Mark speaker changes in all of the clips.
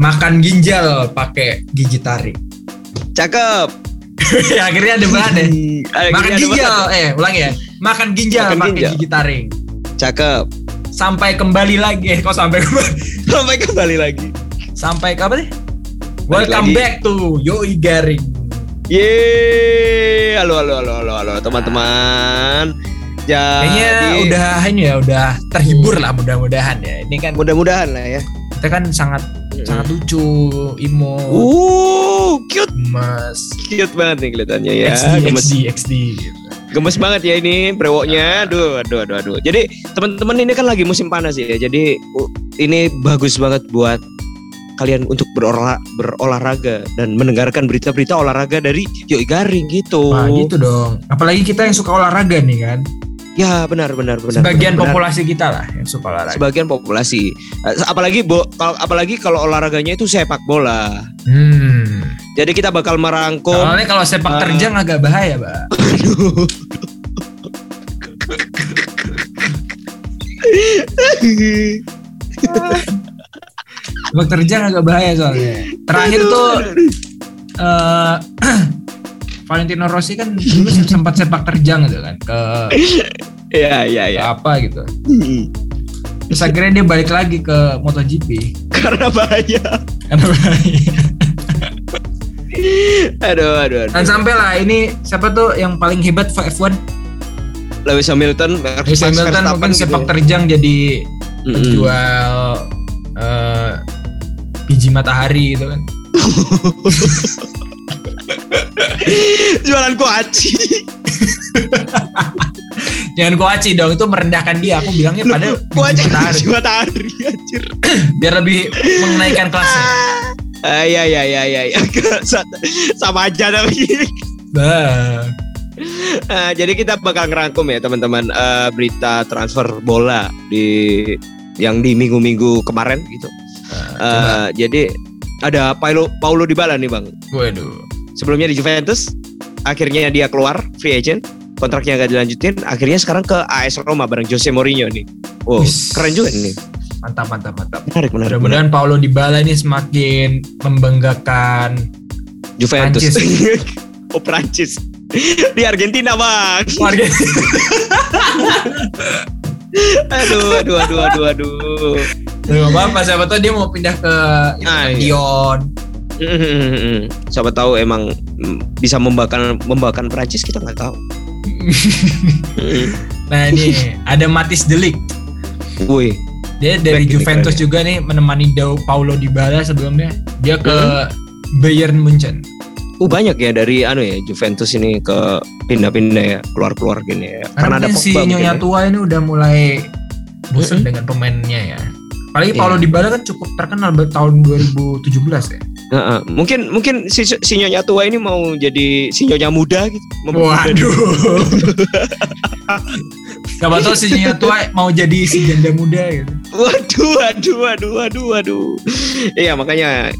Speaker 1: makan ginjal pakai gigi taring.
Speaker 2: Cakep.
Speaker 1: ya, akhirnya ada bahan ya. Makan ginjal, eh ulang ya. Makan ginjal
Speaker 2: Makan
Speaker 1: pakai gigi taring.
Speaker 2: Cakep.
Speaker 1: Sampai kembali lagi, eh kok sampai kembali?
Speaker 2: Sampai kembali lagi.
Speaker 1: Sampai apa nih?
Speaker 2: Balik
Speaker 1: Welcome
Speaker 2: lagi.
Speaker 1: back to Yoi Garing.
Speaker 2: Yeay, halo halo halo halo halo teman-teman.
Speaker 1: Kayaknya
Speaker 2: Jadi
Speaker 1: udah ini ya, udah terhibur lah mudah-mudahan ya. Ini kan
Speaker 2: mudah-mudahan lah ya.
Speaker 1: kita kan sangat sangat lucu, imut,
Speaker 2: Uh, cute,
Speaker 1: gemes,
Speaker 2: cute banget nih kelihatannya ya.
Speaker 1: XD,
Speaker 2: Gemes,
Speaker 1: XD, XD gitu.
Speaker 2: gemes banget ya ini brewoknya. Aduh, aduh, aduh, aduh. Jadi teman-teman ini kan lagi musim panas ya. Jadi ini bagus banget buat kalian untuk berolah, berolahraga dan mendengarkan berita-berita olahraga dari Yoi Garing gitu.
Speaker 1: Wah gitu dong. Apalagi kita yang suka olahraga nih kan.
Speaker 2: Ya benar benar benar.
Speaker 1: Sebagian
Speaker 2: benar, benar.
Speaker 1: populasi kita lah yang suka olahraga.
Speaker 2: sebagian populasi. Eh, Apalagi bo, kalau apalagi kalau olahraganya itu sepak bola.
Speaker 1: Hmm.
Speaker 2: Jadi kita bakal merangkum
Speaker 1: Soalnya kalau sepak
Speaker 2: Ah.
Speaker 1: terjang agak bahaya, Mbak. Sepak terjang agak bahaya soalnya. Terakhir tuh eh Valentino Rossi kan dulu sempat sepak terjang gitu kan ke,
Speaker 2: Iya iya iya.
Speaker 1: apa gitu.
Speaker 2: Hmm.
Speaker 1: Terus akhirnya dia balik lagi ke MotoGP
Speaker 2: Karena bahaya.
Speaker 1: karena bahaya.
Speaker 2: Aduh aduh aduh.
Speaker 1: Dan sampai lah ini siapa tuh yang paling hebat F1?
Speaker 2: Lewis Hamilton,
Speaker 1: Lewis Hamilton mungkin
Speaker 2: gitu
Speaker 1: sepak
Speaker 2: ya.
Speaker 1: terjang jadi menjual eh, biji matahari gitu kan.
Speaker 2: Jualan kuaci.
Speaker 1: Jangan kuaci dong, itu merendahkan dia. Aku bilangnya pada
Speaker 2: Kuaci
Speaker 1: biji matahari
Speaker 2: matahari anjir.
Speaker 1: biar lebih menaikkan kelasnya.
Speaker 2: Ah, iya iya iya iya. iya. Sa- Sama aja tapi. Nah, jadi kita bakal ngerangkum ya teman-teman eh, berita transfer bola di yang di minggu-minggu kemarin gitu. Eh,
Speaker 1: coba.
Speaker 2: jadi ada Paulo Paulo Dybala nih bang.
Speaker 1: Waduh.
Speaker 2: Sebelumnya di Juventus, akhirnya dia keluar free agent, kontraknya gak dilanjutin. Akhirnya sekarang ke AS Roma bareng Jose Mourinho nih. Wow,
Speaker 1: Wis.
Speaker 2: keren juga nih.
Speaker 1: Mantap mantap mantap.
Speaker 2: Menarik menarik.
Speaker 1: Mudah-mudahan Paulo Dybala ini semakin membanggakan
Speaker 2: Juventus.
Speaker 1: Prancis.
Speaker 2: oh Prancis. Di Argentina bang.
Speaker 1: warga.
Speaker 2: Aduh aduh aduh aduh aduh.
Speaker 1: Gak apa-apa, siapa tahu dia mau pindah ke
Speaker 2: Ah,
Speaker 1: kan,
Speaker 2: iya.
Speaker 1: Lyon.
Speaker 2: Mm, Siapa tahu emang bisa membakan membakan Prancis kita nggak tahu.
Speaker 1: Nah ini ada Matis Delik.
Speaker 2: Wih,
Speaker 1: Dia dari
Speaker 2: Back
Speaker 1: Juventus
Speaker 2: keren
Speaker 1: juga nih menemani Dau Paulo Dybala sebelumnya. Dia ke Bayern Munchen.
Speaker 2: uh banyak ya dari anu ya Juventus ini ke pindah-pindah ya keluar-keluar gini ya.
Speaker 1: Karena, mungkin si
Speaker 2: Pogba mungkin
Speaker 1: Nyonya
Speaker 2: ya.
Speaker 1: tua ini udah mulai bosan
Speaker 2: Mm-mm.
Speaker 1: dengan pemainnya ya. Apalagi
Speaker 2: Iya.
Speaker 1: Paulo Dybala kan cukup terkenal tahun 2017 ya.
Speaker 2: Heeh. mungkin mungkin si si nyonya tua ini mau jadi si nyonya muda gitu.
Speaker 1: Waduh. Siapa tahu si Nyonya tua mau jadi si janda muda gitu.
Speaker 2: Waduh, waduh, waduh, waduh, waduh. Iya makanya.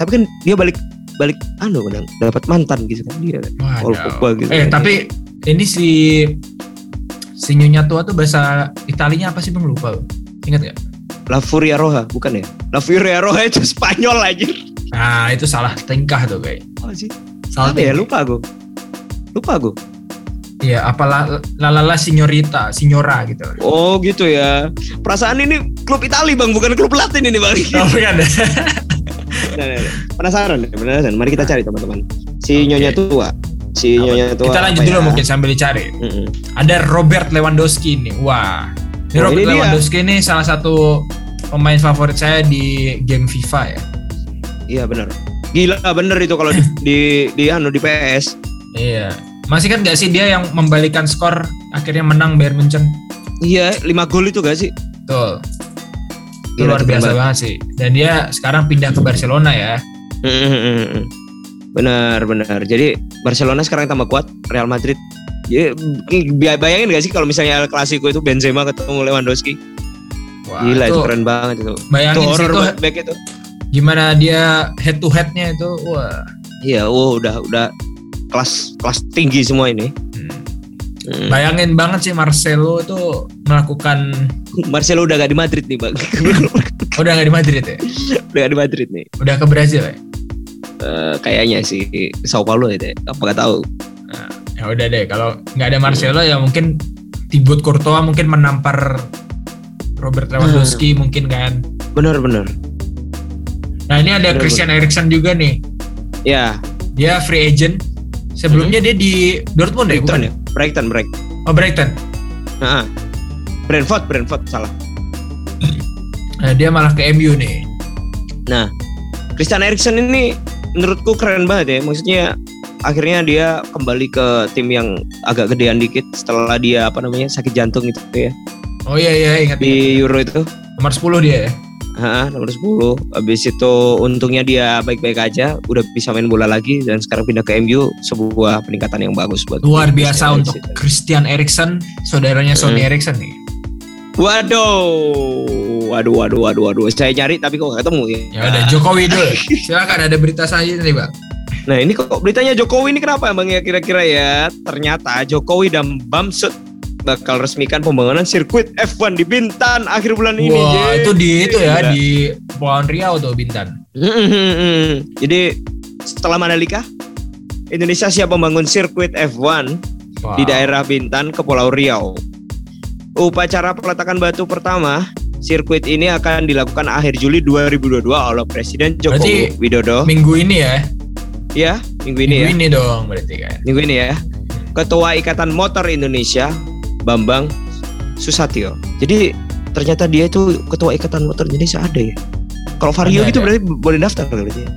Speaker 2: Tapi kan dia balik balik anu kan dapat mantan gitu kan dia.
Speaker 1: Waduh.
Speaker 2: Gitu.
Speaker 1: Eh tapi ini si si Nyonya tua tuh bahasa Italinya apa sih bang lupa lu. Ingat gak?
Speaker 2: La Furia Roja bukan ya? La Furia Roja itu Spanyol aja.
Speaker 1: Nah itu salah tingkah tuh kayak.
Speaker 2: Oh sih.
Speaker 1: Salah
Speaker 2: Apa ya? Lupa aku. Lupa aku.
Speaker 1: Iya apalah lalala signorita, signora gitu.
Speaker 2: Oh gitu ya. Perasaan ini klub Itali bang, bukan klub Latin ini bang.
Speaker 1: Oh bukan.
Speaker 2: Nah, nah, nah. Penasaran, penasaran. Mari kita cari teman-teman. Si
Speaker 1: Oke.
Speaker 2: Nyonya tua. Si Nyonya tua.
Speaker 1: Kita lanjut
Speaker 2: apa
Speaker 1: dulu
Speaker 2: ya?
Speaker 1: mungkin sambil dicari.
Speaker 2: Mm-mm.
Speaker 1: Ada Robert Lewandowski nih. Wah. Ini
Speaker 2: Oh,
Speaker 1: Robert
Speaker 2: ini dia.
Speaker 1: Lewandowski ini salah satu pemain favorit saya di game FIFA ya.
Speaker 2: Iya benar. Gila bener itu kalau di, di di anu di PS.
Speaker 1: Iya. Masih kan gak sih dia yang membalikan skor akhirnya menang Bayern Munchen?
Speaker 2: Iya, 5 gol itu gak sih?
Speaker 1: Betul. Itu
Speaker 2: Gila,
Speaker 1: luar biasa
Speaker 2: banget.
Speaker 1: banget sih. Dan dia sekarang pindah ke Barcelona ya.
Speaker 2: Mm-mm. Benar, benar. Jadi Barcelona sekarang tambah kuat, Real Madrid. Ya, bayangin gak sih kalau misalnya El Clasico itu Benzema ketemu Lewandowski?
Speaker 1: Wah,
Speaker 2: Gila itu,
Speaker 1: itu
Speaker 2: keren banget itu. Itu
Speaker 1: Bayangin sih
Speaker 2: horror
Speaker 1: itu
Speaker 2: banget back itu.
Speaker 1: Gimana dia head to headnya itu. Wah.
Speaker 2: Iya, wow udah udah kelas kelas tinggi semua ini.
Speaker 1: Hmm.
Speaker 2: Hmm.
Speaker 1: Bayangin banget sih Marcelo itu melakukan
Speaker 2: Marcelo udah gak di Madrid nih bang.
Speaker 1: udah nggak di Madrid ya?
Speaker 2: udah gak di Madrid nih.
Speaker 1: Udah ke Brazil ya?
Speaker 2: Eh, kayaknya sih Sao Paulo itu. ya. Apa gak tahu?
Speaker 1: Nah, ya udah deh kalau nggak ada Marcelo ya mungkin Thibaut Courtois mungkin menampar Robert Lewandowski mungkin kan.
Speaker 2: Bener-bener.
Speaker 1: Nah ini ada
Speaker 2: Bener,
Speaker 1: Christian Eriksen juga nih.
Speaker 2: Ya.
Speaker 1: Dia free agent. Sebelumnya dia di Dortmund ya, bukan?
Speaker 2: Brighton ya. Brighton, Brighton.
Speaker 1: Oh Brighton.
Speaker 2: Nah, Brentford, Brentford salah.
Speaker 1: Nah, dia malah ke MU nih.
Speaker 2: Nah, Christian Eriksen ini menurutku keren banget ya. Maksudnya akhirnya dia kembali ke tim yang agak gedean dikit setelah dia apa namanya sakit jantung itu ya
Speaker 1: Oh iya iya ingat
Speaker 2: di Euro itu.
Speaker 1: nomor 10 dia ya.
Speaker 2: Ha, nomor 10. Habis itu untungnya dia baik-baik aja, udah bisa main bola lagi dan sekarang pindah ke MU, sebuah peningkatan yang bagus buat
Speaker 1: Luar biasa
Speaker 2: Christian
Speaker 1: untuk. Christian Eriksen, saudaranya Sony
Speaker 2: Hmm.
Speaker 1: Eriksen nih.
Speaker 2: Waduh, waduh, waduh, waduh, waduh. Saya cari tapi kok nggak ketemu ya.
Speaker 1: Ya udah Jokowi dulu. Silakan ada berita selanjutnya nih, Bang.
Speaker 2: Nah ini kok beritanya Jokowi ini kenapa bang ya kira-kira ya? Ternyata Jokowi dan Bamsud bakal resmikan pembangunan sirkuit F1 di Bintan akhir bulan ini.
Speaker 1: Wah, itu di itu ya
Speaker 2: Gila.
Speaker 1: di Kepulauan Riau tuh Bintan.
Speaker 2: Jadi setelah Mandalika, Indonesia siap membangun sirkuit F1
Speaker 1: Wow.
Speaker 2: di daerah Bintan, Kepulauan Riau. Upacara peletakan batu pertama sirkuit ini akan dilakukan akhir Juli 2022 oleh Presiden Joko
Speaker 1: Berarti
Speaker 2: Widodo.
Speaker 1: Minggu ini ya.
Speaker 2: Ya, minggu ini
Speaker 1: Minggu
Speaker 2: ya.
Speaker 1: ini dong berarti kan.
Speaker 2: Minggu ini ya. Ketua Ikatan Motor Indonesia Bambang Susatyo. Jadi ternyata dia itu ketua Ikatan Motor Indonesia ada ya. Kalau Vario
Speaker 1: Ada,
Speaker 2: gitu
Speaker 1: ada.
Speaker 2: berarti boleh daftar berarti. ya?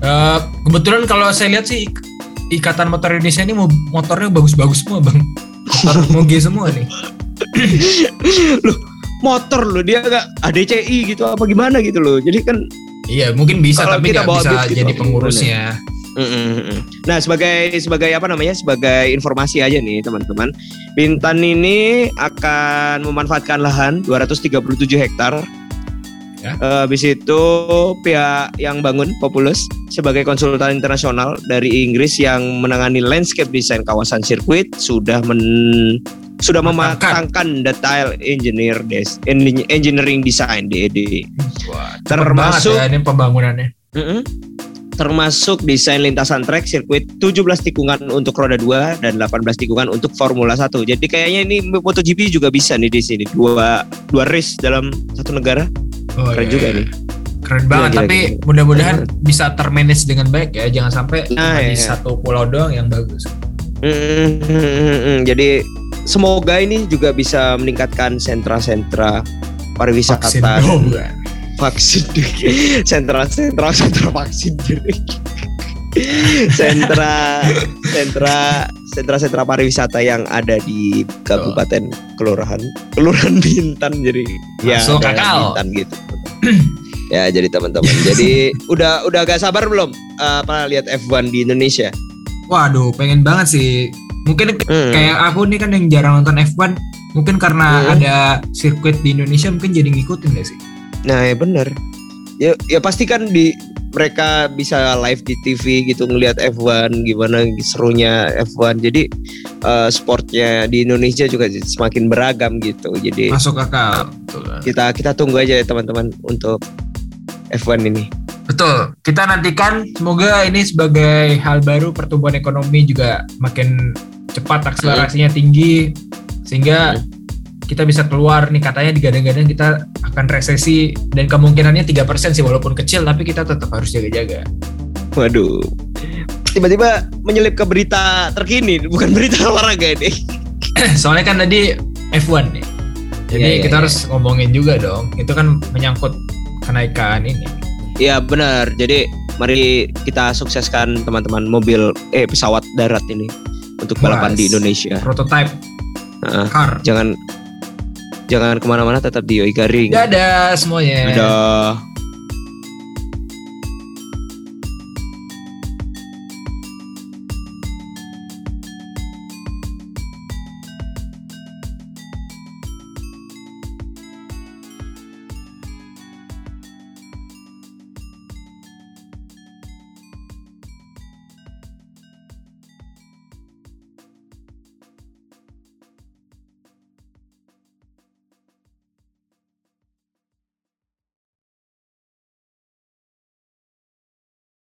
Speaker 1: Eh, kebetulan kalau saya lihat sih ik- Ikatan Motor Indonesia ini mo- motornya bagus-bagus semua, Bang. Motor moge semua nih.
Speaker 2: Loh, motor loh dia nggak ADCI gitu apa gimana gitu loh. Jadi kan
Speaker 1: Iya, mungkin bisa
Speaker 2: Kalau
Speaker 1: tapi
Speaker 2: kita
Speaker 1: nggak
Speaker 2: bawa
Speaker 1: bisa
Speaker 2: bis gitu,
Speaker 1: jadi pengurusnya.
Speaker 2: Mm, mm. Nah, sebagai sebagai apa namanya? Sebagai informasi aja nih, teman-teman. Bintan ini akan memanfaatkan lahan 237 hektar.
Speaker 1: Ya.
Speaker 2: Eh, habis itu pihak yang bangun Populus sebagai konsultan internasional dari Inggris yang menangani landscape design kawasan sirkuit sudah men sudah
Speaker 1: Matangkan.
Speaker 2: mematangkan detail engineer des, engineering design DED.
Speaker 1: Wah, cepet
Speaker 2: Termasuk-
Speaker 1: ya ini pembangunannya.
Speaker 2: Mm-mm. Termasuk desain lintasan trek sirkuit 17 tikungan untuk roda 2 dan 18 tikungan untuk Formula 1. Jadi kayaknya ini MotoGP juga bisa nih di sini dua dua race dalam satu negara.
Speaker 1: Oh,
Speaker 2: Keren
Speaker 1: iya,
Speaker 2: juga
Speaker 1: iya.
Speaker 2: nih.
Speaker 1: Keren banget,
Speaker 2: gila,
Speaker 1: tapi mudah-mudahan bisa termanage dengan baik ya. Jangan sampai
Speaker 2: Nah,
Speaker 1: cuma di
Speaker 2: iya.
Speaker 1: satu pulau doang yang bagus.
Speaker 2: Mm-mm. Jadi semoga ini juga bisa meningkatkan sentra-sentra
Speaker 1: Vaksin
Speaker 2: pariwisata
Speaker 1: kan.
Speaker 2: Vaksin sentra sentra sentra vaksin sentra sentra sentra sentra pariwisata yang ada di kabupaten kelurahan kelurahan Bintan jadi
Speaker 1: Masuk akal.
Speaker 2: Bintan gitu ya jadi teman-teman jadi udah udah agak sabar belum apa lihat F1 di Indonesia
Speaker 1: Waduh, pengen banget sih. Mungkin
Speaker 2: Hmm.
Speaker 1: kayak aku nih kan yang jarang nonton F1, mungkin karena
Speaker 2: Hmm.
Speaker 1: ada sirkuit di Indonesia mungkin jadi ngikutin gak sih?
Speaker 2: Nah ya bener Ya, ya pasti kan di mereka bisa live di TV gitu ngelihat F1 gimana serunya F1. Jadi eh, sportnya di Indonesia juga semakin beragam gitu. Jadi
Speaker 1: Masuk akal. Betul.
Speaker 2: kita kita tunggu aja ya teman-teman untuk F1 ini.
Speaker 1: Betul. Kita nantikan semoga ini sebagai hal baru pertumbuhan ekonomi juga makin cepat akselerasinya tinggi sehingga kita bisa keluar nih katanya digadang-gadang kita akan resesi dan kemungkinannya 3% sih walaupun kecil tapi kita tetap harus jaga-jaga.
Speaker 2: Waduh. Tiba-tiba menyelip ke berita terkini, bukan berita olahraga ini.
Speaker 1: Soalnya kan tadi F1 nih. Jadi
Speaker 2: Iya, iya,
Speaker 1: kita
Speaker 2: iya.
Speaker 1: harus ngomongin juga dong. Itu kan menyangkut kenaikan ini.
Speaker 2: Iya benar. Jadi mari kita sukseskan teman-teman mobil eh pesawat darat ini untuk balapan
Speaker 1: Mas.
Speaker 2: di Indonesia.
Speaker 1: Prototype
Speaker 2: Heeh.
Speaker 1: car.
Speaker 2: jangan jangan ke mana-mana tetap di Yoi Garing.
Speaker 1: Dadah semuanya.
Speaker 2: Dadah.